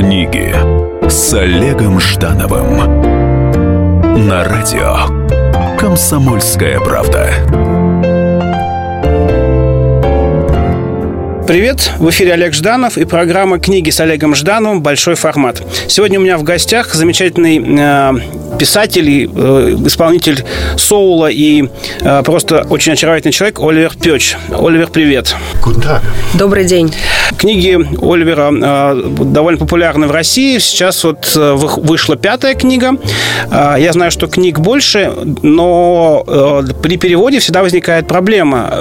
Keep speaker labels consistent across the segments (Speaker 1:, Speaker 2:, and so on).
Speaker 1: Книги с Олегом Ждановым на радио Комсомольская правда.
Speaker 2: Привет! В эфире Олег Жданов и программа «Книги с Олегом Ждановым. Большой формат». Сегодня у меня в гостях замечательный э, писатель, и, э, исполнитель соула и э, просто очень очаровательный человек Оливер Пёч. Оливер, привет!
Speaker 3: Добрый день!
Speaker 2: Книги Оливера э, довольно популярны в России. Сейчас вот вышла пятая книга. Я знаю, что книг больше, но при переводе всегда возникает проблема.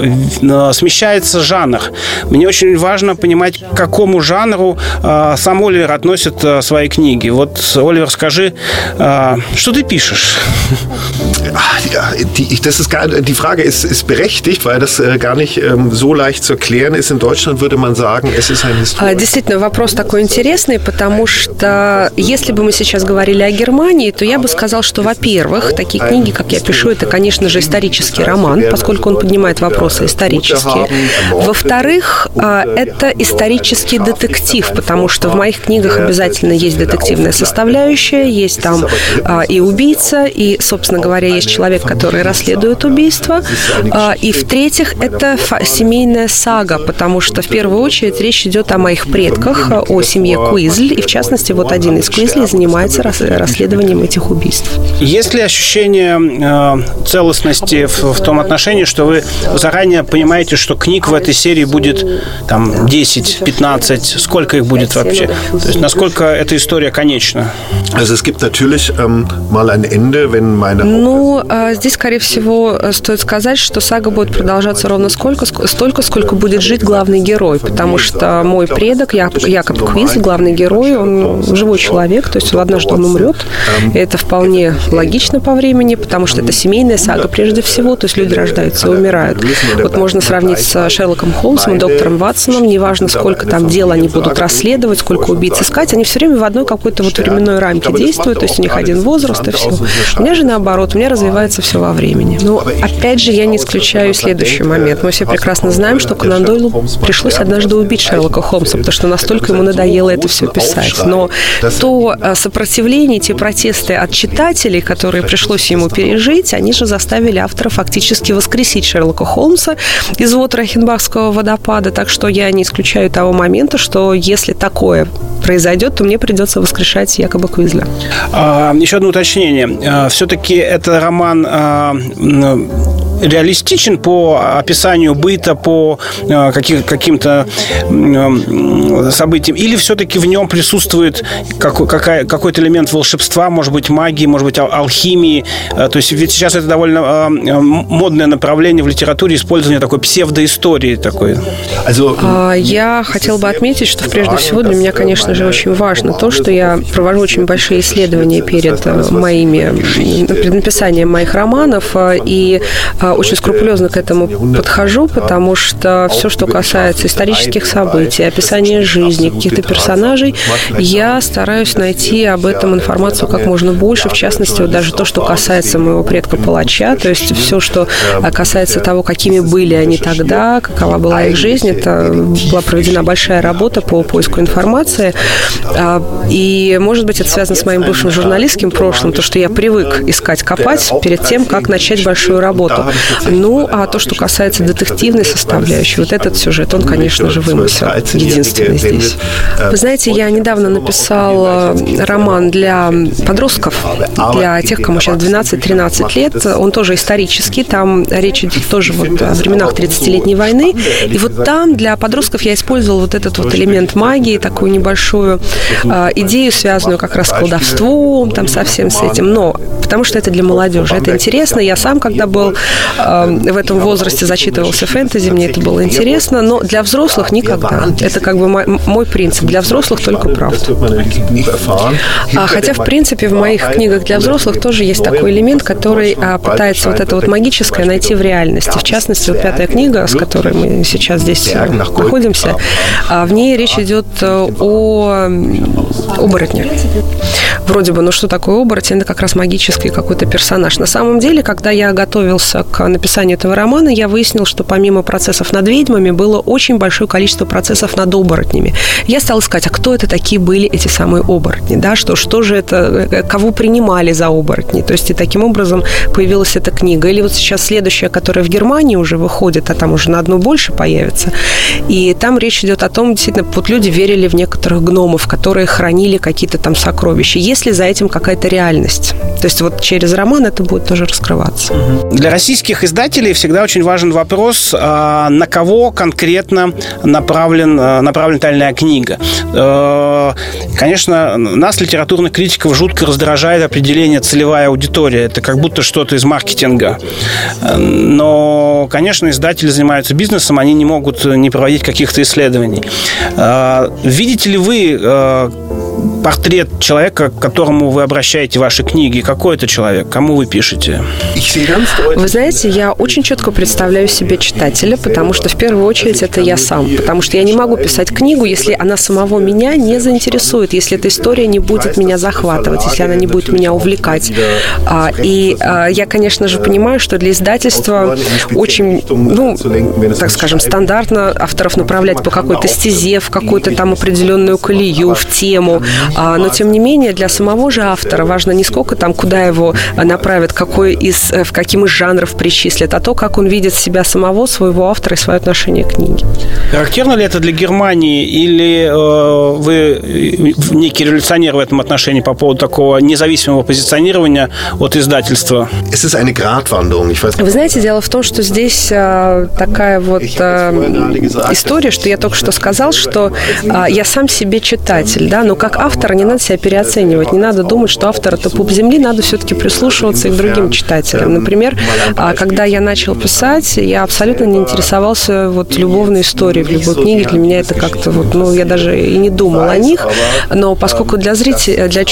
Speaker 2: Смещается жанр. Мне очень важно понимать, к какому жанру сам Оливер относит свои книги. Вот, Оливер, скажи, э, что ты пишешь?
Speaker 4: Die, das ist gar, die Frage ist, ist berechtigt, weil das äh, gar nicht ähm, so leicht zu erklären ist. In Deutschland würde man sagen, es ist ein Historiker.
Speaker 3: Действительно, вопрос такой интересный, потому что если бы мы сейчас говорили о Германии, то я бы сказал, что, во-первых, такие книги, как я пишу, это, конечно же, исторический роман, поскольку он поднимает вопросы исторические. Во-вторых, это исторический детектив, потому что в моих книгах обязательно есть детективная составляющая, есть там а, и убийца, и, собственно говоря, есть человек, который расследует убийство. А, и в-третьих, это семейная сага, потому что в первую очередь речь идет о моих предках, о семье Куизль, и в частности, вот один из Куизлей занимается расследованием этих убийств.
Speaker 2: Есть ли ощущение э, целостности в, в том отношении, что вы заранее понимаете, что книг в этой серии будет там 10, 15, сколько их будет вообще? То есть насколько эта история конечна?
Speaker 4: Also es gibt natürlich ähm, mal ein Ende, wenn meine
Speaker 3: Ну, а, здесь, скорее всего, стоит сказать, что сага будет продолжаться ровно сколько, столько, сколько будет жить главный герой, потому что мой предок, Якоб Квиз, главный герой, он живой человек, то есть однажды он умрет. И это вполне логично по времени, потому что это семейная сага прежде всего, то есть люди рождаются и умирают. Вот можно сравнить с Шерлоком Холмсом и доктором Ватсоном, неважно, сколько там дел они будут расследовать, сколько убийц искать, они все время в одной какой-то вот временной рамке действуют, то есть у них один возраст и все. У меня же наоборот, у меня развивается все во времени. Но опять же, я не исключаю следующий момент. Мы все прекрасно знаем, что Конан Дойлу пришлось однажды убить Шерлока Холмса, потому что настолько ему надоело это все писать. Но то э, сопротивление, те протесты от читателей, которые пришлось ему пережить, они же заставили автора фактически воскресить Шерлока Холмса из вот Рахенбахского водопада. Так что я не исключаю того момента, что если такое произойдет, то мне придется воскрешать якобы Квизля.
Speaker 2: А, еще одно уточнение. А, все-таки это роман а, реалистичен по описанию быта, по а, каких, каким-то а, событиям? Или все-таки в нем присутствует какой, какая, какой-то элемент волшебства, может быть, магии, может быть, алхимии? А, то есть ведь сейчас это довольно модное направление в литературе, использование такой псевдоистории такой.
Speaker 3: А, я хотела бы отметить, что прежде всего для меня, конечно же, очень важно то, что я провожу очень большие исследования перед э, моими, перед написанием моих романов, э, и э, очень скрупулезно к этому подхожу, потому что все, что касается исторических событий, описания жизни, каких-то персонажей, я стараюсь найти об этом информацию как можно больше, в частности, вот даже то, что касается моего предка-палача, то есть все, что касается того, какими были они тогда, какова была их жизнь, это была проведена большая работа по поиску информации. А, и, может быть, это связано с моим бывшим журналистским прошлым, то, что я привык искать, копать перед тем, как начать большую работу. Ну, а то, что касается детективной составляющей, вот этот сюжет, он, конечно же, вымысел. Единственный здесь. Вы знаете, я недавно написал э, роман для подростков, для тех, кому сейчас 12-13 лет. Он тоже исторический, там речь идет тоже вот о временах 30-летней войны. И вот там для подростков я использовал вот этот вот элемент магии, такую небольшую э, идею, связанную как раз с колдовством, там совсем с этим. Но потому что это для молодежи, это интересно. Я сам, когда был э, в этом возрасте, зачитывался фэнтези, мне это было интересно, но для взрослых никогда. Это как бы мой, мой принцип. Для взрослых только правда. А, хотя, в принципе, в моих книгах для взрослых тоже есть такой элемент, который а, пытается вот это вот магическое найти в реальности. В частности, вот пятая книга, с которой мы сейчас здесь находимся, а, в ней речь идет э, о оборотнях. вроде бы, ну что такое оборотень? Это как раз магический какой-то персонаж. На самом деле, когда я готовился к написанию этого романа, я выяснил, что помимо процессов над ведьмами было очень большое количество процессов над оборотнями. Я стала искать, а кто это такие были эти самые оборотни, да, что, что же это, э, кого принимали за оборотни. То есть и таким образом появилась эта книга. Или вот сейчас следующая, которая в Германии уже выходит, а там уже на одну больше появится. И там речь идет о том, действительно, вот люди верили в некоторых гномов, которые хранили какие-то там сокровища. Есть ли за этим какая-то реальность? То есть вот через роман это будет тоже раскрываться.
Speaker 2: Для российских издателей всегда очень важен вопрос, а, на кого конкретно направлен, а, направлена тайная книга. Э, конечно, нас, литературных критиков, жутко раздражает определение целевая аудитория. Это как будто что-то из маркетинга. Но, конечно, издатели занимаются бизнесом, они не могут не проводить каких-то исследований. Э, видите ли вы э, портрет человека, к которому вы обращаете ваши книги? Какой это человек? Кому вы пишете?
Speaker 3: Вы знаете, я очень четко представляю себе читателя, потому что в первую очередь это я сам. Потому что я не могу писать книгу, если она самого меня не заинтересует, если эта история не будет меня захватывать, если она не будет меня увлекать. А, и а, я, конечно же, понимаю, что для издательства очень, ну, так скажем, стандартно авторов направлять по какой-то стезе, в какую-то там определенную колею, в тему. А, но, тем не менее, для самого же автора важно не сколько там, куда его направят, какой из, э, в каким из жанров причислят, а то, как он видит себя самого, своего автора и свое отношение к книге.
Speaker 2: Характерно ли это для Германии или э, вы э, некий революционер в этом отношении по поводу такого независимого позиционирования от издательства?
Speaker 3: Вы знаете, дело в том, что здесь э, такая вот э, история, что я только что сказал, что э, я сам себе читатель, да, но как автора не надо себя переоценивать, не надо думать, что автор это пуп земли, надо все-таки прислушиваться и к другим читателям. Например, а, когда я начал писать, я абсолютно не интересовался вот любовной историей в любой книге. Для меня это как-то вот, ну, я даже и не думал о них, но поскольку для зрителей, для,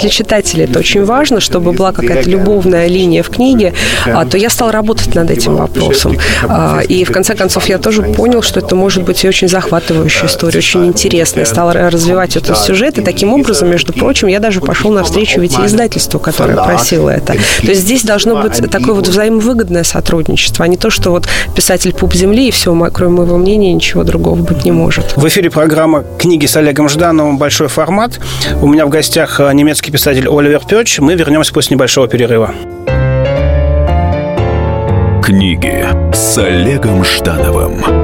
Speaker 3: для читателей это очень важно, чтобы была какая-то любовная линия в книге, а, то я стал работать над этим вопросом. А, и в конце концов я тоже понял, что это может быть и очень захватывающая история, очень интересная. Стал развивать этот сюжет, и таким образом, между прочим, я даже пошел навстречу ведь издательству, которое просило это. То есть здесь должно быть такое вот взаимовыгодное сотрудничество, а не то, что вот писатель пуп земли, и все, кроме моего мнения, ничего другого быть не может.
Speaker 2: В эфире программа «Книги с Олегом Ждановым. Большой формат». У меня в гостях э, немецкий писатель Оливер Пёч. Мы вернемся после небольшого перерыва.
Speaker 1: Книги с Олегом Ждановым.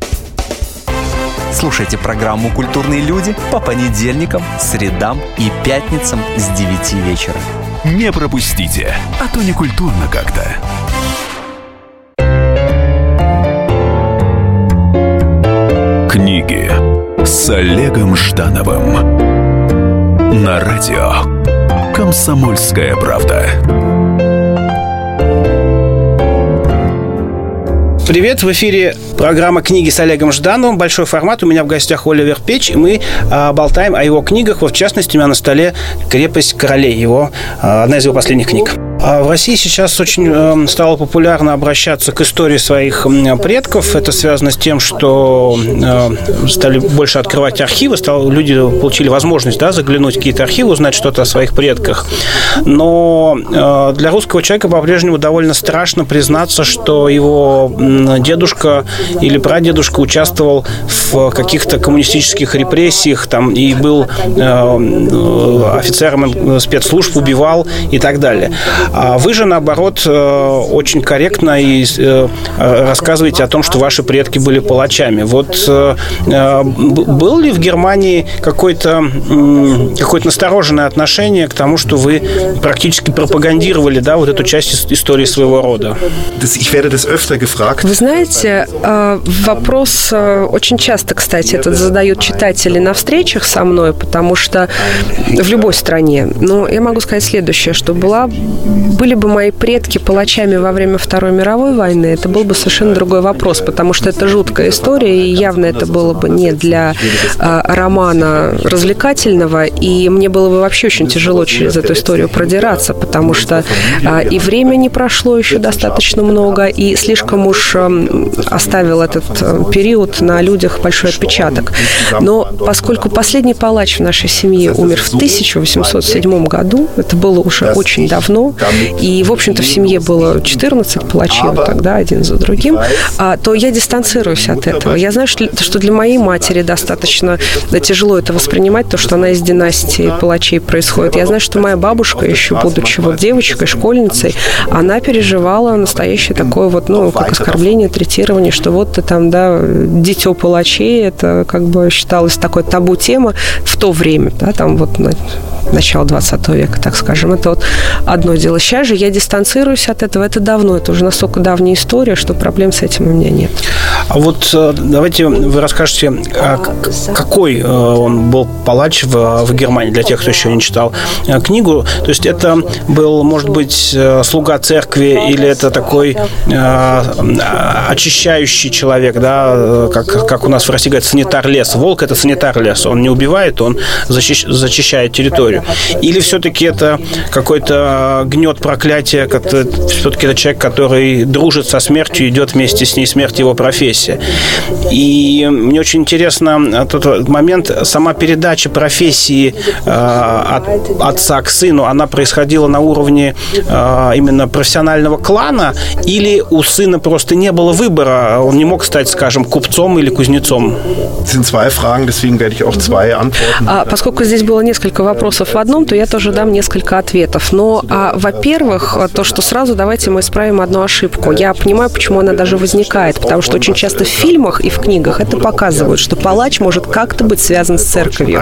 Speaker 5: Слушайте программу «Культурные люди» по понедельникам, средам и пятницам с 9 вечера.
Speaker 1: Не пропустите, а то не культурно как-то. Книги с Олегом Ждановым на радио «Комсомольская правда».
Speaker 2: Привет, в эфире программа «Книги с Олегом Ждановым». Большой формат. У меня в гостях Оливер Печ, и мы а, болтаем о его книгах. Вот, в частности, у меня на столе «Крепость королей», его, а, одна из его последних книг. А в России сейчас очень эм, стало популярно обращаться к истории своих предков. Это связано с тем, что э, стали больше открывать архивы, стал, люди получили возможность да, заглянуть в какие-то архивы, узнать что-то о своих предках. Но э, для русского человека по-прежнему довольно страшно признаться, что его дедушка или прадедушка участвовал в каких-то коммунистических репрессиях там, и был э, офицером спецслужб, убивал и так далее. А вы же, наоборот, очень корректно и рассказываете о том, что ваши предки были палачами. Вот был ли в Германии какое-то какое настороженное отношение к тому, что вы практически пропагандировали да, вот эту часть истории своего рода?
Speaker 3: Вы знаете, вопрос очень часто, кстати, этот задают читатели на встречах со мной, потому что в любой стране. Но я могу сказать следующее, что была, были бы мои предки палачами во время Второй мировой войны, это был бы совершенно другой вопрос, потому что это жуткая история, и явно это было бы не для э, романа развлекательного, и мне было бы вообще очень тяжело через эту историю продираться, потому что э, и времени прошло еще достаточно много, и слишком уж э, оставил этот э, период на людях большой отпечаток. Но поскольку последний палач в нашей семье умер в 1807 году, это было уже очень давно, и, в общем-то, в семье было 14 палачей тогда, один за другим, а, то я дистанцируюсь от этого. Я знаю, что для моей матери достаточно тяжело это воспринимать, то, что она из династии палачей происходит. Я знаю, что моя бабушка, еще будучи вот девочкой, школьницей, она переживала настоящее такое вот, ну, как оскорбление, третирование, что вот ты там, да, дитё палачей, это как бы считалось такой табу тема в то время, да, там вот начала 20 века, так скажем. Это вот одно дело. Сейчас же я дистанцируюсь от этого. Это давно, это уже настолько давняя история, что проблем с этим у меня нет.
Speaker 2: А вот э, давайте вы расскажете, а какой э, он был палач в, в Германии, для тех, кто еще не читал э, книгу. То есть это был, может быть, слуга церкви или это такой очищающий человек, да, как, как у нас в России говорят, санитар лес. Волк – это санитар лес. Он не убивает, он защищает территорию историю? Или все-таки это какой-то гнет проклятие, все-таки это человек, который дружит со смертью, идет вместе с ней смерть его профессия. И мне очень интересно тот момент, сама передача профессии э, от отца к сыну, она происходила на уровне э, именно профессионального клана, или у сына просто не было выбора, он не мог стать, скажем, купцом или кузнецом?
Speaker 3: А, поскольку здесь было несколько вопросов вопросов в одном, то я тоже дам несколько ответов. Но, а, во-первых, то, что сразу давайте мы исправим одну ошибку. Я понимаю, почему она даже возникает, потому что очень часто в фильмах и в книгах это показывают, что палач может как-то быть связан с церковью.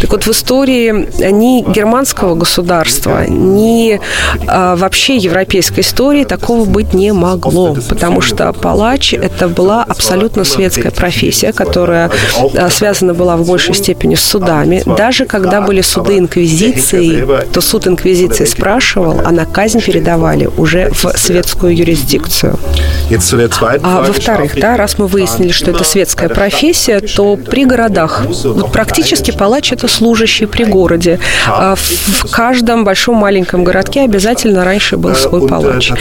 Speaker 3: Так вот, в истории ни германского государства, ни а, вообще европейской истории такого быть не могло, потому что палач это была абсолютно светская профессия, которая а, связана была в большей степени с судами. Даже когда были суды инквизиции, то суд инквизиции спрашивал, а на казнь передавали уже в светскую юрисдикцию. А во-вторых, да, раз мы выяснили, что это светская профессия, то при городах, вот практически палач – это служащий при городе. А в каждом большом маленьком городке обязательно раньше был свой палач.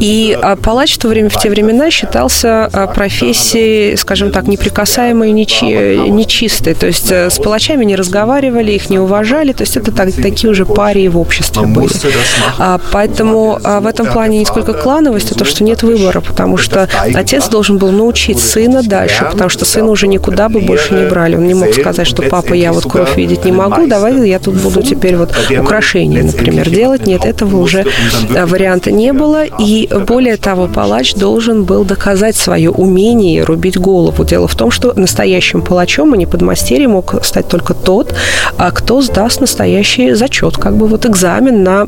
Speaker 3: И а, палач в то время, в те времена считался а, профессией, скажем так, неприкасаемой, нечи, нечистой. То есть э, с палачами не разговаривали, их не уважали, то есть это так, такие уже парии в обществе были. А, поэтому а, в этом плане не сколько клановость, а то, что нет выбора, потому что отец должен был научить сына дальше, потому что сына уже никуда бы больше не брали. Он не мог сказать, что папа, я вот кровь видеть не могу, давай я тут буду теперь вот украшения, например, делать. Нет, этого уже а, варианта не было. И более того, палач должен был доказать свое умение рубить голову. Дело в том, что настоящим палачом, а не подмастерьем мог стать только тот, кто сдаст настоящий зачет, как бы вот экзамен на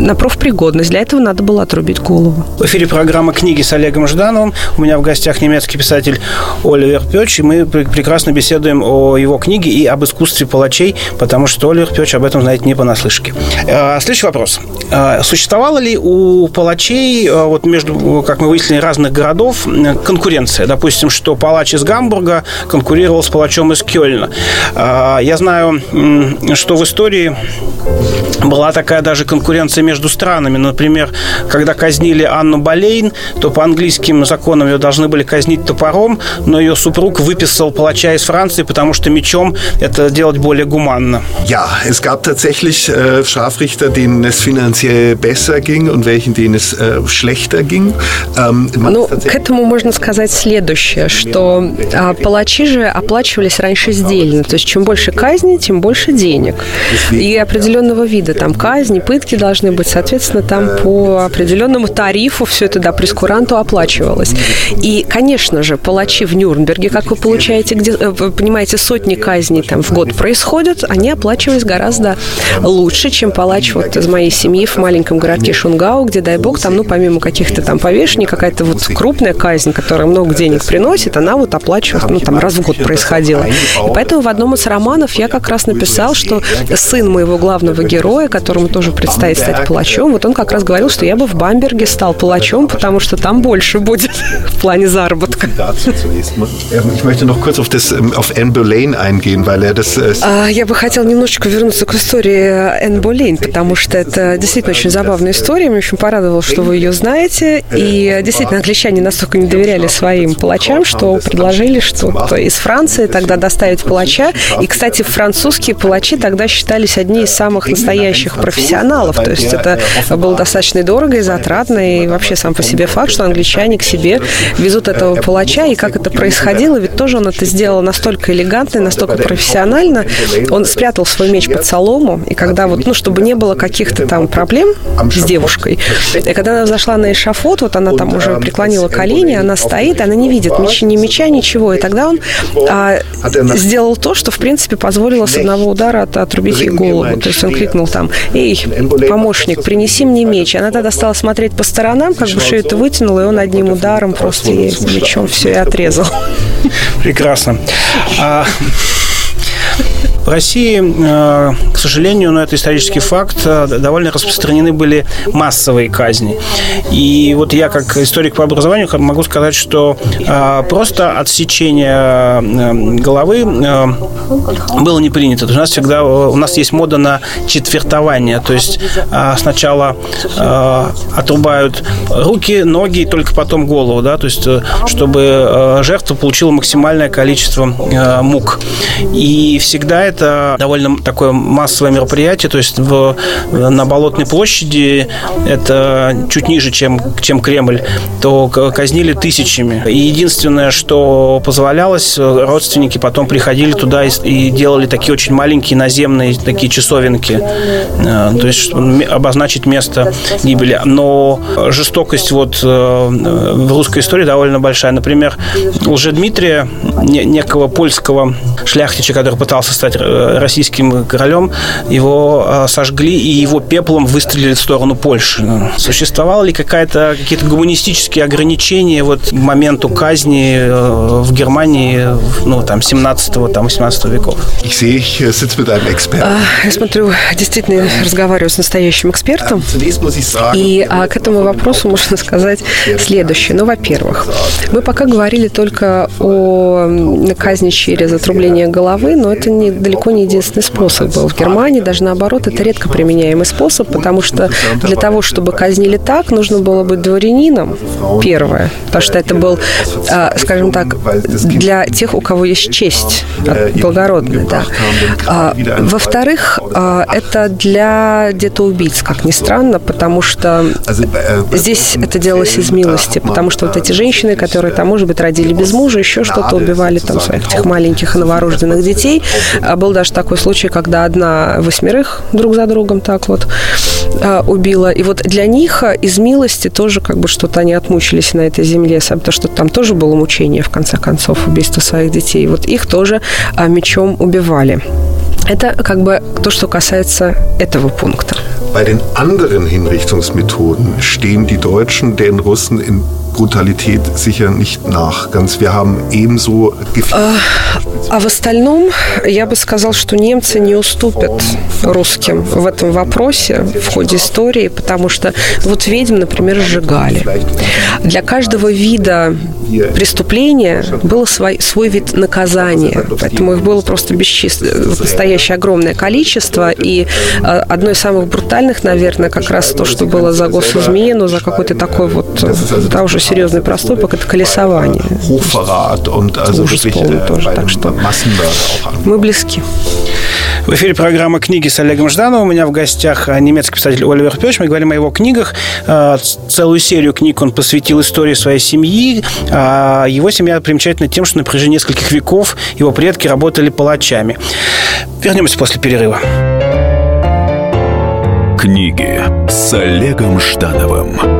Speaker 3: на профпригодность. Для этого надо было отрубить голову.
Speaker 2: В эфире программа «Книги» с Олегом Ждановым. У меня в гостях немецкий писатель Оливер Пёч, и мы прекрасно беседуем о его книге и об искусстве палачей, потому что Оливер Пёч об этом знает не понаслышке. А, следующий вопрос. А, существовала ли у палачей, а, вот между, как мы выяснили, разных городов конкуренция? Допустим, что палач из Гамбурга конкурировал с палачом из Кёльна. Я знаю, что в истории была такая даже конкуренция между странами. Например, когда казнили Анну Болейн, то по английским законам ее должны были казнить топором, но ее супруг выписал палача из Франции, потому что мечом это делать более гуманно.
Speaker 4: Ja, es gab tatsächlich äh, Scharfrichter, denen es finanziell besser ging und welchen, denen es äh, schlechter ging.
Speaker 3: Ähm, ну, к этому можно сказать следующее, что а, палачи же оплачивались раньше сдельно, то есть чем больше казни, тем больше денег. И определенного вида там казни, пытки должны быть. Соответственно, там по определенному тарифу все это, да, прескуранту оплачивалось. И, конечно же, палачи в Нюрнберге, как вы получаете, где, э, понимаете, сотни казней там в год происходят, они оплачивались гораздо лучше, чем палач вот из моей семьи в маленьком городке Шунгау, где, дай бог, там, ну, помимо каких-то там повешений, какая-то вот крупная казнь, которая много денег приносит, она вот оплачивалась, ну, там, раз в год происходила. И поэтому в одном из романов я как раз написал, что сын моего главного героя, которому тоже предстоит стать палачом, вот он как раз говорил, что я бы в Бамберге стал палачом, потому что там больше будет в плане заработка.
Speaker 4: Ich möchte noch kurz auf, das, auf Anne Boleyn eingehen, weil er das...
Speaker 3: Я бы хотел немножечко вернуться к истории Энн Болейн, потому что это действительно очень забавная история. Мне очень порадовало, что вы ее знаете. И действительно, англичане настолько не доверяли своим палачам, что предложили, что из Франции тогда доставить палача. И, кстати, французские палачи тогда считались одни из самых настоящих профессионалов. То есть это было достаточно дорого и затратно. И вообще сам по себе факт, что англичане к себе везут этого палача. И как это происходило, ведь тоже он это сделал настолько элегантно, настолько профессионально. Он спрятал свой меч под солому. И когда вот, ну, чтобы не было каких-то там проблем с девушкой. И когда она зашла на эшафот, вот она там уже преклонила колени, она стоит, она не видит меча, ни меча, ничего. И тогда он а, сделал то, что, в принципе, позволило с одного удара от, отрубить ей голову. То есть он крикнул там, эй, помощник, принеси мне меч. Она тогда стала смотреть по сторонам, как бы шею это вытянула, и он одним ударом просто ей мечом все и отрезал.
Speaker 2: Прекрасно. В России, э, к сожалению, но это исторический факт, э, довольно распространены были массовые казни. И вот я, как историк по образованию, могу сказать, что э, просто отсечение головы было не принято. У нас всегда у нас есть мода на четвертование, то есть сначала отрубают руки, ноги, и только потом голову, да, то есть чтобы жертва получила максимальное количество мук. И всегда это довольно такое массовое мероприятие, то есть в, на Болотной площади, это чуть ниже, чем, чем Кремль, то казнили тысячами. И единственное, что позволялось, родственники потом приходили туда и, и делали такие очень маленькие наземные такие часовенки, э, то есть обозначить место гибели. Но жестокость вот э, в русской истории довольно большая. Например, Лжедмитрия, некого польского шляхтича, который пытался стать Э, российским королем, его э, сожгли и его пеплом выстрелили в сторону Польши. Существовало ли какая-то, какие-то гуманистические ограничения вот к моменту казни э, в Германии ну, там, 17-го, там, 18 веков?
Speaker 3: А, я смотрю, действительно разговариваю с настоящим экспертом. И а, к этому вопросу можно сказать следующее. Ну, во-первых, мы пока говорили только о казни через отрубление головы, но это не далеко не единственный способ был. В Германии даже наоборот это редко применяемый способ, потому что для того, чтобы казнили так, нужно было быть дворянином, первое, потому что это был, а, скажем так, для тех, у кого есть честь благородная, да. А, во-вторых, а, это для где-то убийц, как ни странно, потому что здесь это делалось из милости, потому что вот эти женщины, которые там, может быть, родили без мужа, еще что-то убивали там своих этих маленьких новорожденных детей, был даже такой случай, когда одна восьмерых друг за другом так вот а, убила. И вот для них а, из милости тоже как бы что-то они отмучились на этой земле, потому что там тоже было мучение, в конце концов, убийство своих детей. Вот их тоже а, мечом убивали. Это как бы то, что касается этого пункта.
Speaker 4: Bei den anderen Hinrichtungsmethoden stehen die Deutschen den Russen in Brutalität sicher nicht nach. Ganz, wir haben ebenso
Speaker 3: а, а в остальном я бы сказал, что немцы не уступят русским в этом вопросе в ходе истории, потому что вот ведьм, например, сжигали. Для каждого вида преступления был свой, свой вид наказания, поэтому их было просто бесчисленное, настоящее огромное количество, и а, одно из самых брутальных, наверное, как раз то, что было за госизмену, за какой-то такой вот, да, уже серьезный проступок, это колесование. Ужас полный тоже, так что мы близки.
Speaker 2: В эфире программа «Книги» с Олегом Ждановым. У меня в гостях немецкий писатель Оливер Пёч. Мы говорим о его книгах. А, целую серию книг он посвятил истории своей семьи. А, его семья примечательна тем, что на протяжении нескольких веков его предки работали палачами. Вернемся после перерыва.
Speaker 1: Книги с Олегом Ждановым.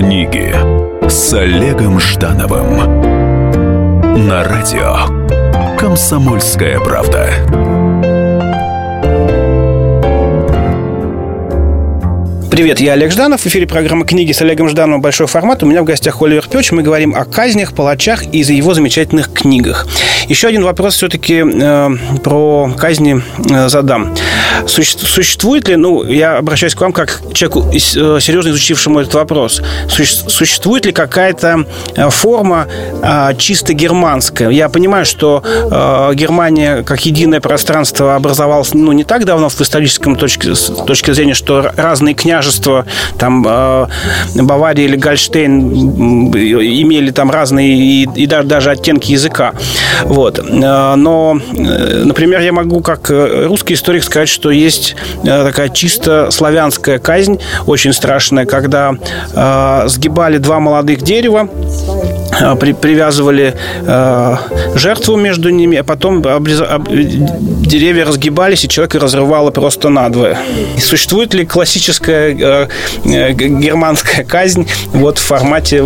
Speaker 1: Книги с Олегом Ждановым на радио «Комсомольская правда».
Speaker 2: Привет, я Олег Жданов. В эфире программа «Книги» с Олегом Ждановым «Большой формат». У меня в гостях Оливер Пёч. Мы говорим о казнях, палачах и за его замечательных книгах. Еще один вопрос все-таки э, про казни э, задам. Суще, существует ли, ну, я обращаюсь к вам как человеку, э, серьезно изучившему этот вопрос, суще, существует ли какая-то э, форма э, чисто германская? Я понимаю, что э, Германия как единое пространство образовалась, ну, не так давно в историческом точке, точке зрения, что разные княжества там Бавария или Гольштейн имели там разные и, и даже, оттенки языка. Вот. Но, например, я могу как русский историк сказать, что есть такая чисто славянская казнь, очень страшная, когда э, сгибали два молодых дерева, при, привязывали э, жертву между ними, а потом обрез... об... деревья разгибались, и человека разрывало просто надвое. Существует ли классическая Э, э, германская казнь вот в формате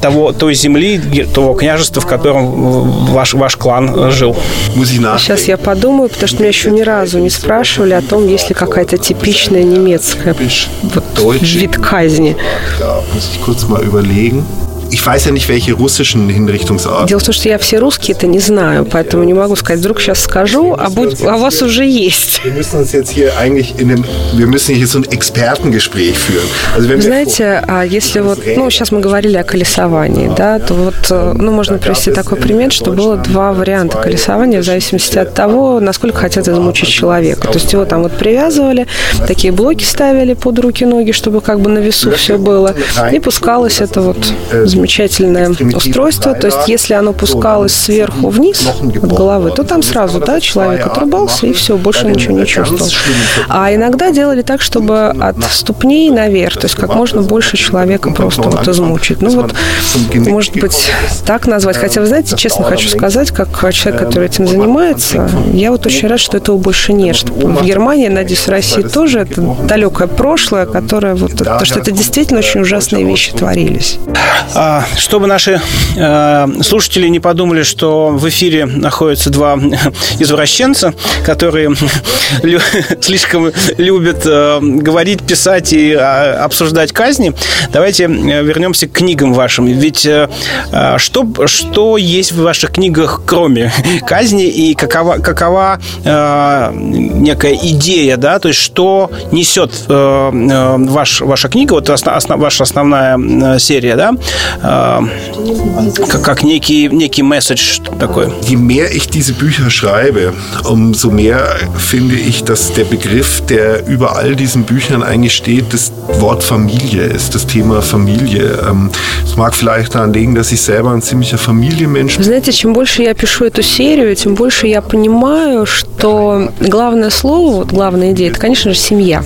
Speaker 2: того, той земли, того княжества, в котором ваш, ваш клан жил.
Speaker 3: Сейчас я подумаю, потому что меня еще ни разу не спрашивали о том, есть ли какая-то типичная немецкая вот, вид казни.
Speaker 4: Ich weiß ja nicht, welche russischen Hinrichtungsarten.
Speaker 3: Дело в том, что я все русские это не знаю, поэтому не могу сказать. Вдруг сейчас скажу, а, будь, а у вас уже есть.
Speaker 4: Wir müssen uns jetzt hier eigentlich in einem, wir müssen hier so ein Expertengespräch führen.
Speaker 3: Also wenn Знаете, а если вот, ну, сейчас мы говорили о колесовании, да, то вот, э, ну, можно привести такой пример, что было два варианта колесования в зависимости от того, насколько хотят измучить человека. То есть его там вот привязывали, такие блоки ставили под руки, ноги, чтобы как бы на весу все было, и пускалось это вот замечательное устройство. То есть, если оно пускалось сверху вниз от головы, то там сразу, да, человек отрубался и все, больше ничего не чувствовал. А иногда делали так, чтобы от ступней наверх, то есть как можно больше человека просто вот измучить. Ну вот, может быть, так назвать. Хотя, вы знаете, честно хочу сказать, как человек, который этим занимается, я вот очень рад, что этого больше нет. Что в Германии, надеюсь, в России тоже это далекое прошлое, которое вот, то, что это действительно очень ужасные вещи творились.
Speaker 2: А, а, чтобы наши э, слушатели не подумали, что в эфире находятся два извращенца, которые слишком любят э, говорить, писать и а, обсуждать казни, давайте э, вернемся к книгам вашим. Ведь что, что есть в ваших книгах, кроме казни, и какова, какова некая идея, да, то есть что несет ваш, ваша книга, вот ваша основная серия, да, как, как некий, некий месседж такой.
Speaker 4: Je mehr ich diese Bücher schreibe, umso mehr finde ich, dass der Begriff, der über all diesen Büchern eigentlich steht, das Wort Familie ist, das Thema Familie. Es mag vielleicht daran liegen, dass ich selber ein ziemlicher Familienmensch bin.
Speaker 3: Знаете, чем больше я пишу эту серию, тем больше я понимаю, что главное слово, вот главная идея, это, конечно же, семья.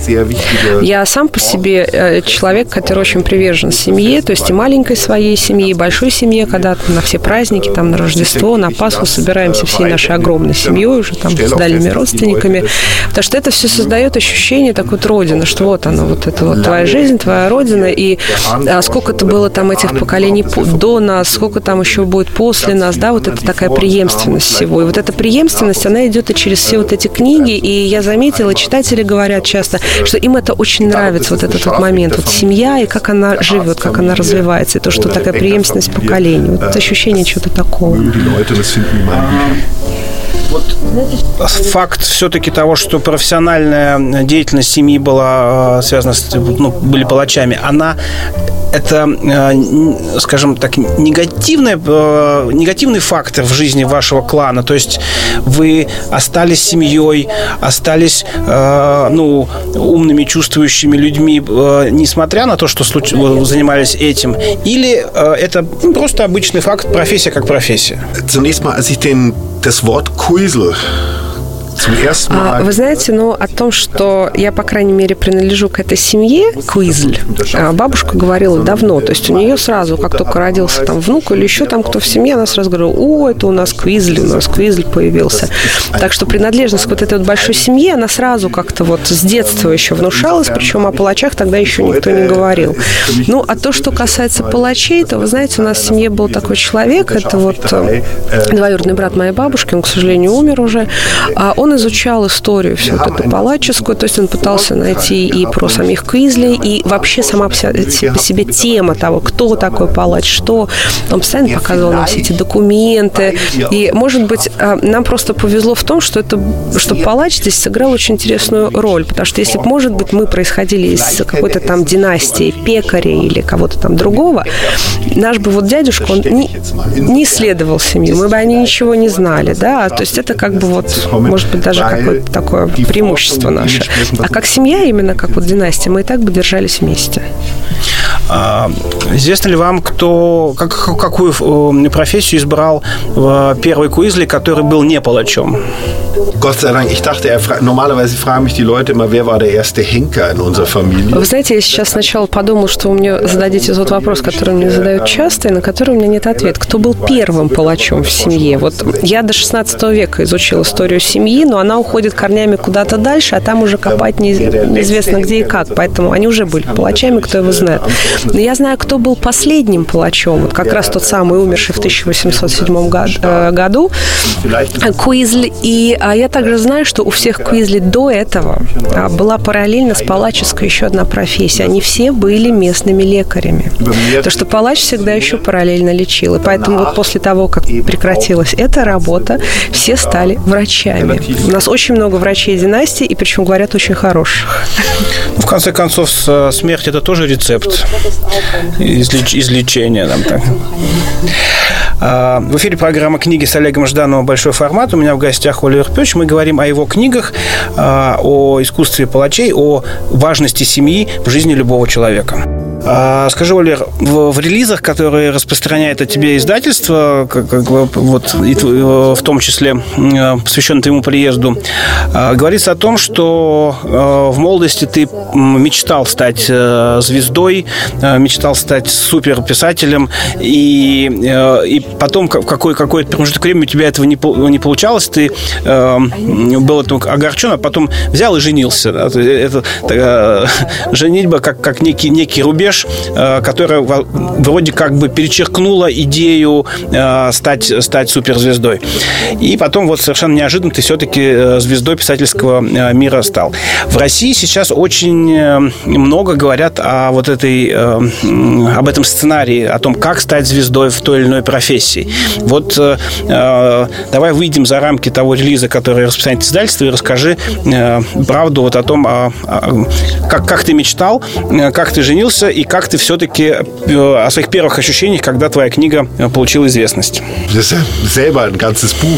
Speaker 3: Я сам по себе э, человек, который очень привержен семье, то есть и маленькой своей своей семье и большой семье, когда на все праздники, там на Рождество, на Пасху собираемся всей нашей огромной семьей уже там с дальними родственниками, потому что это все создает ощущение такой вот родины, что вот оно, вот это вот твоя жизнь, твоя родина, и а сколько-то было там этих поколений до нас, сколько там еще будет после нас, да, вот это такая преемственность всего. И вот эта преемственность, она идет и через все вот эти книги, и я заметила, читатели говорят часто, что им это очень нравится, вот этот вот момент, вот семья и как она живет, как она развивается, и то, что такая преемственность поколений. Вот ощущение чего-то такого.
Speaker 2: Вот факт все-таки того, что профессиональная деятельность семьи была связана с, ну, были палачами, она это, скажем так, негативный, негативный фактор в жизни вашего клана. То есть вы остались семьей, остались ну, умными, чувствующими людьми, несмотря на то, что занимались этим, или это просто обычный факт, профессия как профессия?
Speaker 4: Zunächst mal, als das Wort Kuisel
Speaker 3: вы знаете, ну, о том, что я, по крайней мере, принадлежу к этой семье, Куизль, а, бабушка говорила давно. То есть у нее сразу, как только родился там внук или еще там кто в семье, она сразу говорила, о, это у нас Куизль, у нас Куизль появился. Так что принадлежность к вот этой вот большой семье, она сразу как-то вот с детства еще внушалась, причем о палачах тогда еще никто не говорил. Ну, а то, что касается палачей, то, вы знаете, у нас в семье был такой человек, это вот э, двоюродный брат моей бабушки, он, к сожалению, умер уже, а он изучал историю всю вот эту палаческую, то есть он пытался найти и про самих Квизли, и вообще сама по себе тема того, кто такой палач, что. Он постоянно показывал нам все эти документы. И, может быть, а, нам просто повезло в том, что, это, что палач здесь сыграл очень интересную роль, потому что если, может быть, мы происходили из какой-то там династии пекарей или кого-то там другого, наш бы вот дядюшка, он не, не исследовал семью, мы бы о ней ничего не знали, да, то есть это как бы вот, может быть, даже какое-то такое преимущество наше. А как семья, именно как вот династия, мы и так бы держались вместе.
Speaker 2: А, известно ли вам, кто, как, какую э, профессию избрал э, первый Куизли, который был не палачом?
Speaker 4: Gott sei Dank, ich dachte, er fra normalerweise fragen mich die Leute immer, wer war der erste Henker in unserer Familie.
Speaker 3: Вы знаете, я сейчас сначала подумал, что вы мне зададите тот вопрос, который мне задают часто, и на который у меня нет ответа. Кто был первым палачом в семье? Вот я до 16 века изучил историю семьи, но она уходит корнями куда-то дальше, а там уже копать не, неизвестно где и как. Поэтому они уже были палачами, кто его знает. Но я знаю, кто был последним палачом. Вот как раз тот самый умерший в 1807 э, году, Куизль. И а я также знаю, что у всех Куизли до этого а, была параллельно с палаческой еще одна профессия. Они все были местными лекарями. То, что палач всегда еще параллельно лечил. И поэтому вот после того, как прекратилась эта работа, все стали врачами. У нас очень много врачей династии, и причем говорят очень хороших.
Speaker 2: Ну, в конце концов, э, смерть это тоже рецепт излеч, излечения. Там, так. А, в эфире программа «Книги» с Олегом Ждановым «Большой формат». У меня в гостях Оливер Пёч. Мы говорим о его книгах, а, о искусстве палачей, о важности семьи в жизни любого человека. А, скажи, Оля, в, в релизах, которые распространяет о тебе издательство, как, как, вот, и, в том числе посвященное твоему приезду, а, говорится о том, что а, в молодости ты мечтал стать звездой, мечтал стать суперписателем, и, и потом какой, какой-то промежуток времени у тебя этого не, не получалось, ты был этому огорчен, а потом взял и женился. Это, это женитьба как, как некий, некий рубеж, рубеж, э, которая вроде как бы перечеркнула идею э, стать, стать суперзвездой. И потом вот совершенно неожиданно ты все-таки э, звездой писательского мира стал. В России сейчас очень много говорят о вот этой, об этом сценарии, о том, как стать звездой в той или иной профессии. Вот давай выйдем за рамки того релиза, который распространяет издательство, и расскажи правду вот о том, как, как ты мечтал, как ты женился и как ты все-таки э, о своих первых ощущениях, когда твоя книга э, получила известность?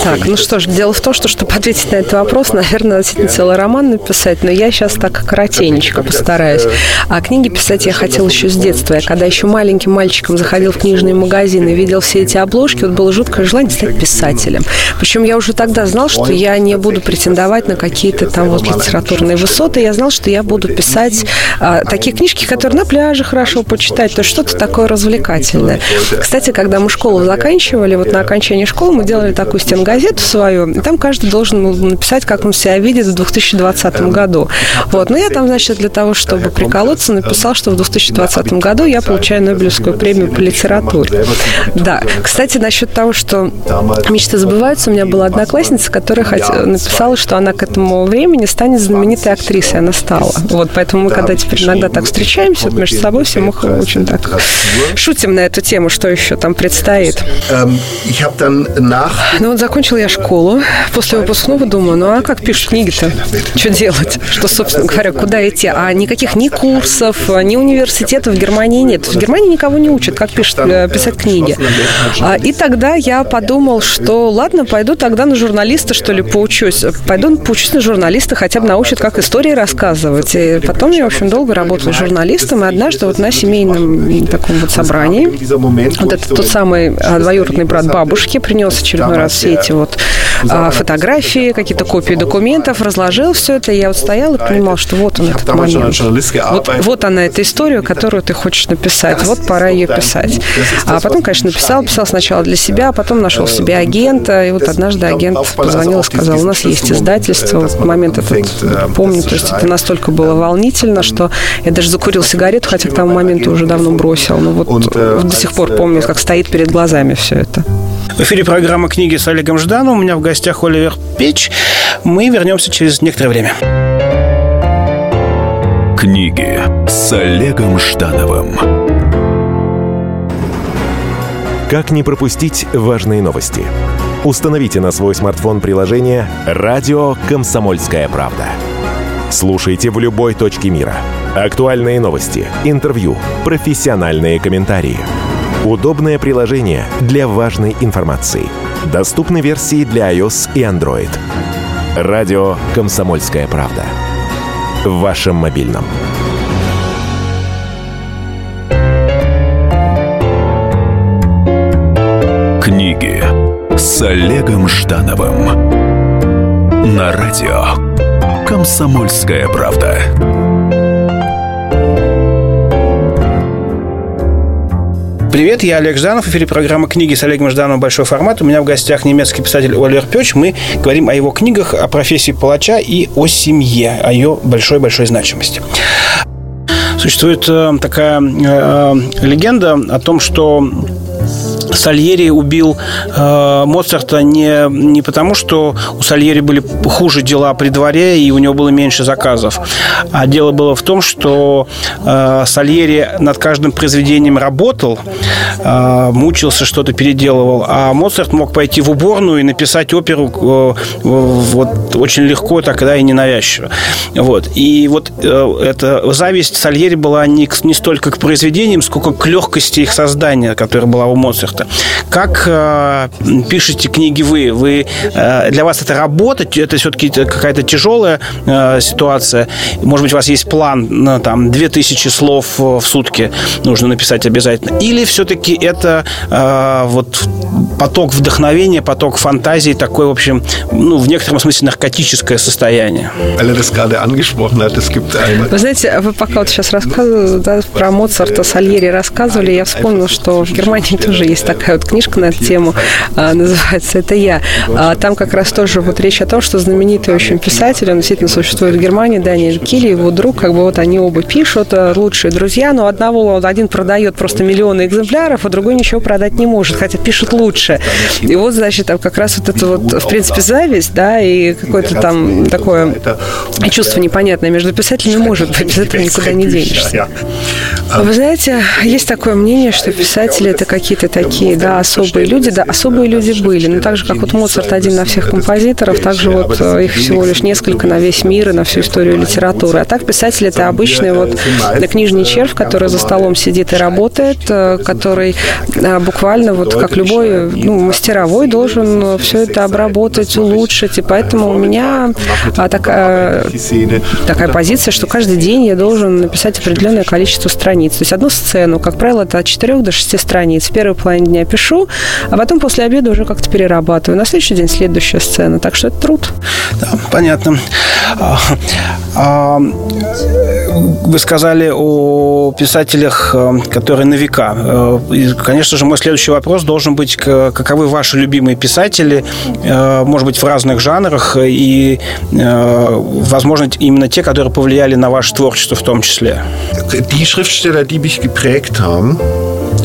Speaker 3: Так, ну что ж, дело в том, что, чтобы ответить на этот вопрос, наверное, действительно целый роман написать, но я сейчас так коротенечко постараюсь. А книги писать я хотела еще с детства. Я когда еще маленьким мальчиком заходил в книжные магазины и видел все эти обложки, вот было жуткое желание стать писателем. Причем я уже тогда знал, что я не буду претендовать на какие-то там вот литературные высоты. Я знал, что я буду писать а, такие книжки, которые на пляже хорошо почитать, то что-то такое развлекательное. Кстати, когда мы школу заканчивали, вот на окончании школы мы делали такую стенгазету свою, и там каждый должен написать, как он себя видит в 2020 году. Вот. Но я там, значит, для того, чтобы приколоться, написал, что в 2020 году я получаю Нобелевскую премию по литературе. Да. Кстати, насчет того, что мечты забываются, у меня была одноклассница, которая написала, что она к этому времени станет знаменитой актрисой. Она стала. Вот, поэтому мы, когда теперь иногда так встречаемся между собой, удалось, и мы очень так шутим на эту тему, что еще там предстоит.
Speaker 4: Ähm,
Speaker 3: ну вот закончил я школу. После выпускного думаю, ну а как пишут книги-то? Что делать? Что, собственно говоря, куда идти? А никаких ни курсов, ни университетов в Германии нет. В Германии никого не учат, как пишут, э, писать книги. А, и тогда я подумал, что ладно, пойду тогда на журналиста, что ли, поучусь. Пойду поучусь на журналиста, хотя бы научат, как истории рассказывать. И потом я, в общем, долго работала журналистом, и однажды вот на семейном таком вот собрании. Вот этот тот самый а, двоюродный брат бабушки принес очередной раз все эти вот а, фотографии, какие-то копии документов, разложил все это, и я вот стояла и понимал, что вот он этот момент. Вот, вот она, эта история, которую ты хочешь написать, вот пора ее писать. А потом, конечно, написал, писал сначала для себя, а потом нашел себе агента, и вот однажды агент позвонил и сказал, у нас есть издательство, вот момент этот помню, то есть это настолько было волнительно, что я даже закурил сигарету, хотя к тому моменту уже давно бросил, но вот до сих пор помню, как стоит перед глазами все это.
Speaker 2: В эфире программа «Книги» с Олегом Ждановым. У меня в гостях Оливер Печь. Мы вернемся через некоторое время.
Speaker 1: Книги с Олегом Ждановым.
Speaker 6: Как не пропустить важные новости? Установите на свой смартфон приложение «Радио Комсомольская правда». Слушайте в любой точке мира. Актуальные новости, интервью, профессиональные комментарии – Удобное приложение для важной информации. Доступны версии для iOS и Android. Радио «Комсомольская правда». В вашем мобильном.
Speaker 1: Книги с Олегом Ждановым. На радио «Комсомольская правда».
Speaker 2: Привет, я Олег Жданов. В эфире программа «Книги» с Олегом Ждановым «Большой формат». У меня в гостях немецкий писатель Оливер Пёч. Мы говорим о его книгах, о профессии палача и о семье, о ее большой-большой значимости. Существует э, такая э, легенда о том, что Сальери убил э, Моцарта не, не потому, что у Сальери были хуже дела при дворе и у него было меньше заказов, а дело было в том, что э, Сальери над каждым произведением работал, э, мучился, что-то переделывал, а Моцарт мог пойти в уборную и написать оперу э, вот очень легко, тогда и ненавязчиво. Вот. И вот э, эта зависть Сальери была не, не столько к произведениям, сколько к легкости их создания, которая была у Моцарта. Как э, пишете книги вы? вы э, для вас это работа? Это все-таки какая-то тяжелая э, ситуация? Может быть, у вас есть план на там 2000 слов в сутки нужно написать обязательно? Или все-таки это э, вот поток вдохновения, поток фантазии, такое, в общем, ну, в некотором смысле наркотическое состояние?
Speaker 3: Вы знаете, вы пока вот сейчас рассказывали да, про Моцарта, Сальери рассказывали, я вспомнила, что в Германии тоже есть такая вот книжка на эту тему, а, называется «Это я». А, там как раз тоже вот речь о том, что знаменитый очень писатель, он действительно существует в Германии, Даниэль Килли, его друг, как бы вот они оба пишут, а, лучшие друзья, но одного один продает просто миллионы экземпляров, а другой ничего продать не может, хотя пишет лучше. И вот, значит, там как раз вот это вот, в принципе, зависть, да, и какое-то там такое чувство непонятное между писателями может быть, без этого никуда не денешься. Вы знаете, есть такое мнение, что писатели это какие-то такие такие, да, особые люди, да, особые люди были. Но так же, как вот Моцарт один на всех композиторов, также вот э, их всего лишь несколько на весь мир и на всю историю литературы. А так писатель это обычный вот книжный червь, который за столом сидит и работает, э, который э, буквально вот как любой ну, мастеровой должен все это обработать, улучшить. И поэтому у меня такая, такая позиция, что каждый день я должен написать определенное количество страниц. То есть одну сцену, как правило, это от 4 до 6 страниц. В первой половине дня пишу, а потом после обеда уже как-то перерабатываю. На следующий день следующая сцена. Так что это труд.
Speaker 2: Да, понятно. А, а, вы сказали о писателях, э, которые на века. Э, и, конечно же, мой следующий вопрос должен быть, каковы ваши любимые писатели, э, может быть, в разных жанрах, и, возможно, именно те, которые повлияли на ваше творчество в том числе.
Speaker 4: Die Schriftsteller, die mich geprägt haben,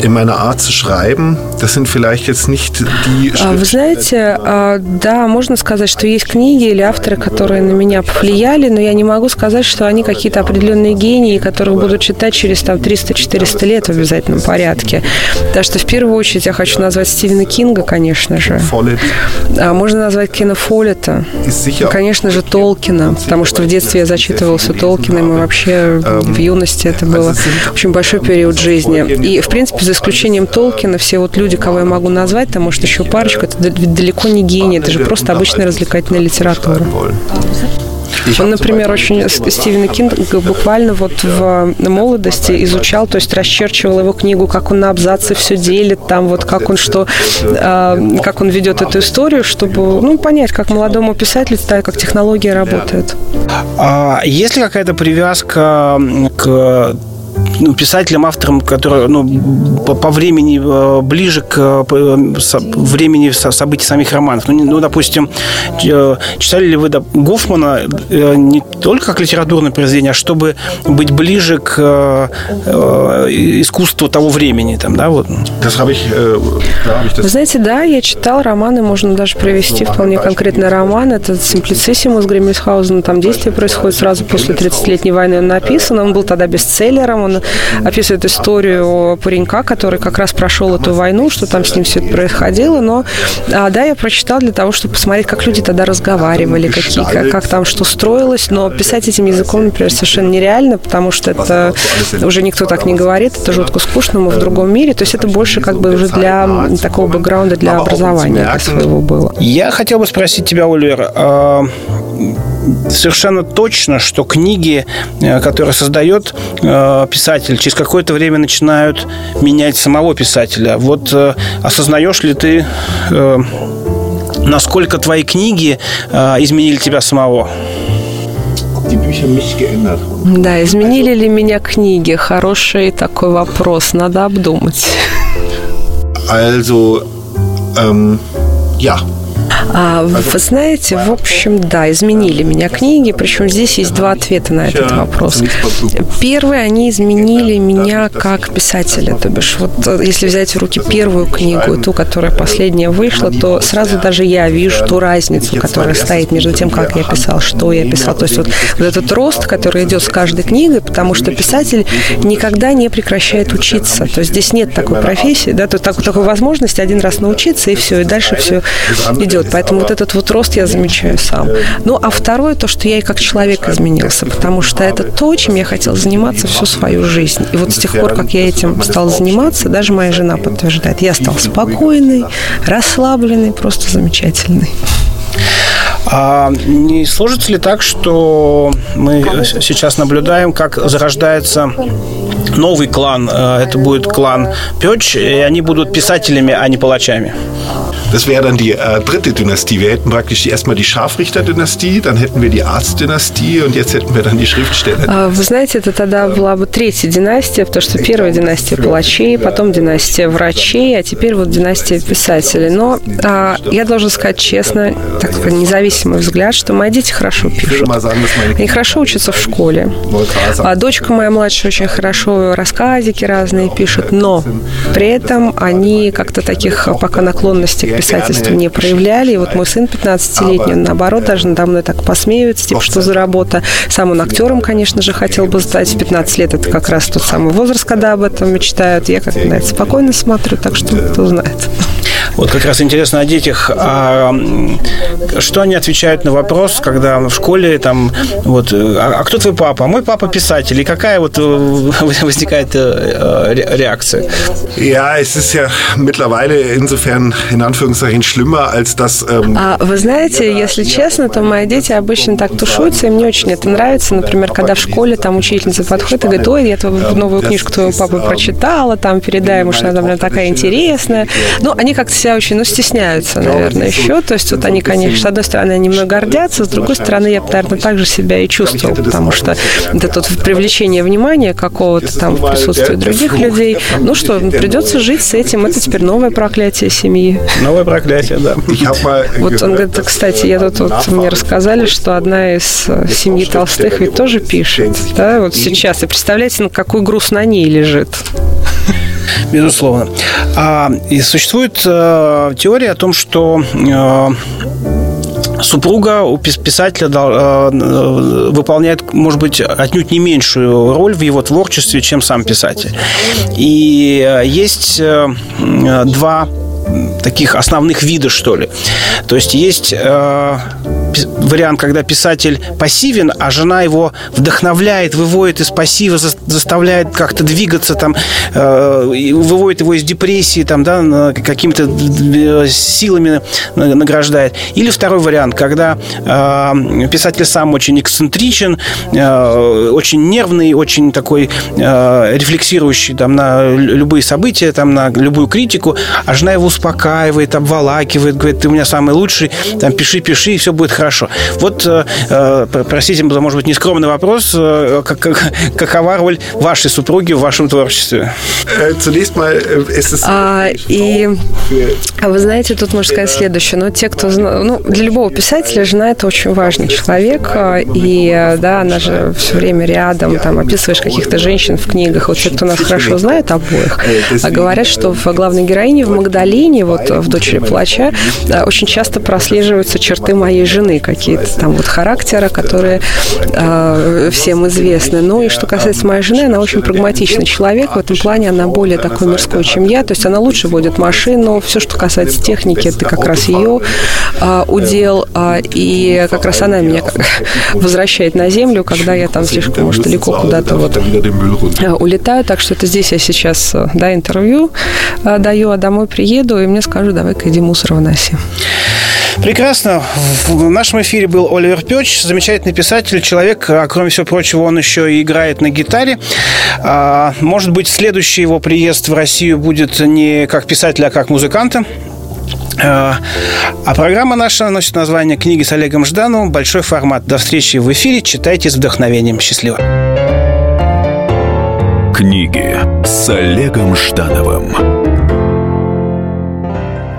Speaker 4: in meiner Art zu schreiben, das sind vielleicht jetzt nicht die
Speaker 3: А, Вы знаете, а, да, можно сказать, что есть книги или авторы, которые на меня повлияли, но я не могу сказать, что они какие-то определенные гении, которых буду читать через там 300-400 лет в обязательном порядке. Так что в первую очередь я хочу назвать Стивена Кинга, конечно же. А Можно назвать Кена Фоллета. Конечно же, Толкина, потому что в детстве я зачитывался Толкиным, и вообще в юности это было очень большой период жизни. И, в принципе, за исключением Толкина, все вот люди, кого я могу назвать, там, может, еще парочку, это далеко не гений, это же просто обычная развлекательная литература. Он, например, очень С- Стивена Кинга буквально вот в молодости изучал, то есть расчерчивал его книгу, как он на абзацы все делит, там вот как он что, а, как он ведет эту историю, чтобы, ну, понять, как молодому писателю, так как технология работает.
Speaker 2: А есть ли какая-то привязка к ну, писателям, авторам, которые ну, по, по времени э, ближе к э, по- со- времени со- событий самих романов. Ну, ну, допустим, э, читали ли вы Гофмана э, не только как литературное произведение, а чтобы быть ближе к э, э, искусству того времени, там, да, вот.
Speaker 3: Вы знаете, да, я читал романы, можно даже привести вполне конкретный роман. Это «Симплициссимус» Гремельсхаузена. Там действие происходит сразу после 30-летней войны. Он написан, он был тогда бестселлером. Он описывает историю паренька, который как раз прошел эту войну, что там с ним все это происходило. Но, а, да, я прочитал для того, чтобы посмотреть, как люди тогда разговаривали, какие, как, как там что строилось. Но писать этим языком, например, совершенно нереально, потому что это уже никто так не говорит, это жутко скучно, мы в другом мире. То есть это больше как бы уже для такого бэкграунда, для образования своего было.
Speaker 2: Я хотел бы спросить тебя, Оливер, э, совершенно точно, что книги, э, которые создает э, писатель, через какое-то время начинают менять самого писателя. Вот э, осознаешь ли ты, насколько твои книги э, изменили тебя самого?
Speaker 3: Да, изменили ли меня книги? Хороший такой вопрос, надо обдумать.
Speaker 4: Also, ähm, ja,
Speaker 3: А, вы знаете, в общем, да, изменили меня книги, причем здесь есть два ответа на этот вопрос. Первый, они изменили меня как писателя, то бишь, вот э, если взять в руки первую книгу, ту, которая последняя вышла, то сразу даже я вижу ту разницу, которая стоит между тем, как я писал, что я писал. То есть вот, вот этот рост, который идет с каждой книгой, потому что писатель никогда не прекращает учиться. То есть здесь нет такой профессии, да, то есть так- такой возможности один раз научиться, и все, и дальше все идет. Поэтому вот этот вот рост я замечаю сам. Ну, а второе, то, что я и как человек изменился, потому что это то, чем я хотела заниматься всю свою жизнь. И вот с тех пор, как я этим стала заниматься, даже моя жена подтверждает, я стал спокойный, расслабленный, просто замечательный.
Speaker 2: А не сложится ли так, что мы сейчас наблюдаем, как зарождается новый клан? Э, Это будет клан Пёч, и они будут писателями, а не палачами.
Speaker 4: Das wäre dann die äh, dritte Dynastie. Wir hätten praktisch erstmal die Scharfrichter-Dynastie, dann hätten wir die Arzt-Dynastie und jetzt hätten wir dann die Schriftsteller.
Speaker 3: А, Вы знаете, это тогда была бы третья династия, потому что первая династия палачей, потом династия врачей, а теперь вот династия писателей. Но а, я должна сказать честно, так сказать, независимый взгляд, что мои дети хорошо пишут. Они хорошо учатся в школе. А дочка моя младшая очень хорошо рассказики разные пишет, но при этом они как-то таких пока наклонностей к писательству не проявляли. И вот мой сын 15-летний, он наоборот даже надо мной так посмеивается, типа, что за работа. Сам он актером, конечно же, хотел бы стать. В 15 лет это как раз тот самый возраст, когда об этом мечтают. Я как на это спокойно смотрю, так что кто знает.
Speaker 2: Вот как раз интересно о детях. А, что они отвечают на вопрос, когда в школе там вот, э, а, а кто твой папа? Мой папа писатель. И какая вот э, возникает э, ре- реакция?
Speaker 4: Ja, es ist ja mittlerweile insofern in Anführungszeichen schlimmer, als dass ähm,
Speaker 3: А вы знаете, если честно, то мои дети обычно так тушуются, им не очень это нравится. Например, когда в школе там учительница подходит и говорит, ой, я твою новую книжку твоего папы прочитала, там передай ему, что она там такая интересная. Ну, они как-то себя очень, ну, стесняются, наверное, еще. То есть вот они, конечно, с одной стороны, они немного гордятся, с другой стороны, я, наверное, так же себя и чувствовал, потому что это тут привлечение внимания какого-то там в присутствии других людей. Ну что, придется жить с этим. Это теперь новое проклятие семьи.
Speaker 2: Новое проклятие, да.
Speaker 3: Вот он говорит, кстати, я тут вот мне рассказали, что одна из э, семьи Толстых ведь тоже пишет, да, вот сейчас. И представляете, на какой груз на ней лежит.
Speaker 2: Безусловно. А, и существует э, теория о том, что э, супруга у писателя э, выполняет, может быть, отнюдь не меньшую роль в его творчестве, чем сам писатель. И э, есть э, два таких основных вида, что ли. То есть есть э, вариант, когда писатель пассивен, а жена его вдохновляет, выводит из пассива, заставляет как-то двигаться, там, э, выводит его из депрессии, там, да, какими-то э, силами награждает. Или второй вариант, когда э, писатель сам очень эксцентричен, очень нервный, очень такой рефлексирующий там, на любые события, там, на любую критику, а жена его успокаивает, обволакивает, говорит, ты у меня самый лучший, там, пиши, пиши, и все будет хорошо. Вот, э, э простите, может быть, нескромный вопрос, э, как, как, какова роль вашей супруги в вашем творчестве?
Speaker 3: А, и а вы знаете, тут можно сказать следующее. Но те, кто ну, для любого писателя жена это очень важный человек, а, и да, она же все время рядом, там описываешь каких-то женщин в книгах. Вот те, кто нас хорошо знает обоих, а говорят, что в главной героине в Магдалине, вот в «Дочери плача», очень часто прослеживаются черты моей жены, какие-то там вот характера, которые э, всем известны. Ну и что касается моей жены, она очень прагматичный человек. В этом плане она более такой мирской, чем я. То есть она лучше водит машину. Все, что касается техники, это как раз ее э, удел. Э, и как раз она меня возвращает на землю, когда я там слишком, может, далеко куда-то вот улетаю. Так что это здесь я сейчас, да, интервью даю, а домой приеду, и мне скажут, давай-ка иди мусор выноси.
Speaker 2: Прекрасно. В нашем эфире был Оливер Пёч, замечательный писатель, человек, а кроме всего прочего, он еще и играет на гитаре. А, может быть, следующий его приезд в Россию будет не как писателя, а как музыканта. А, а программа наша носит название «Книги с Олегом Ждановым». Большой формат. До встречи в эфире. Читайте с вдохновением. Счастливо.
Speaker 1: Книги с Олегом Ждановым.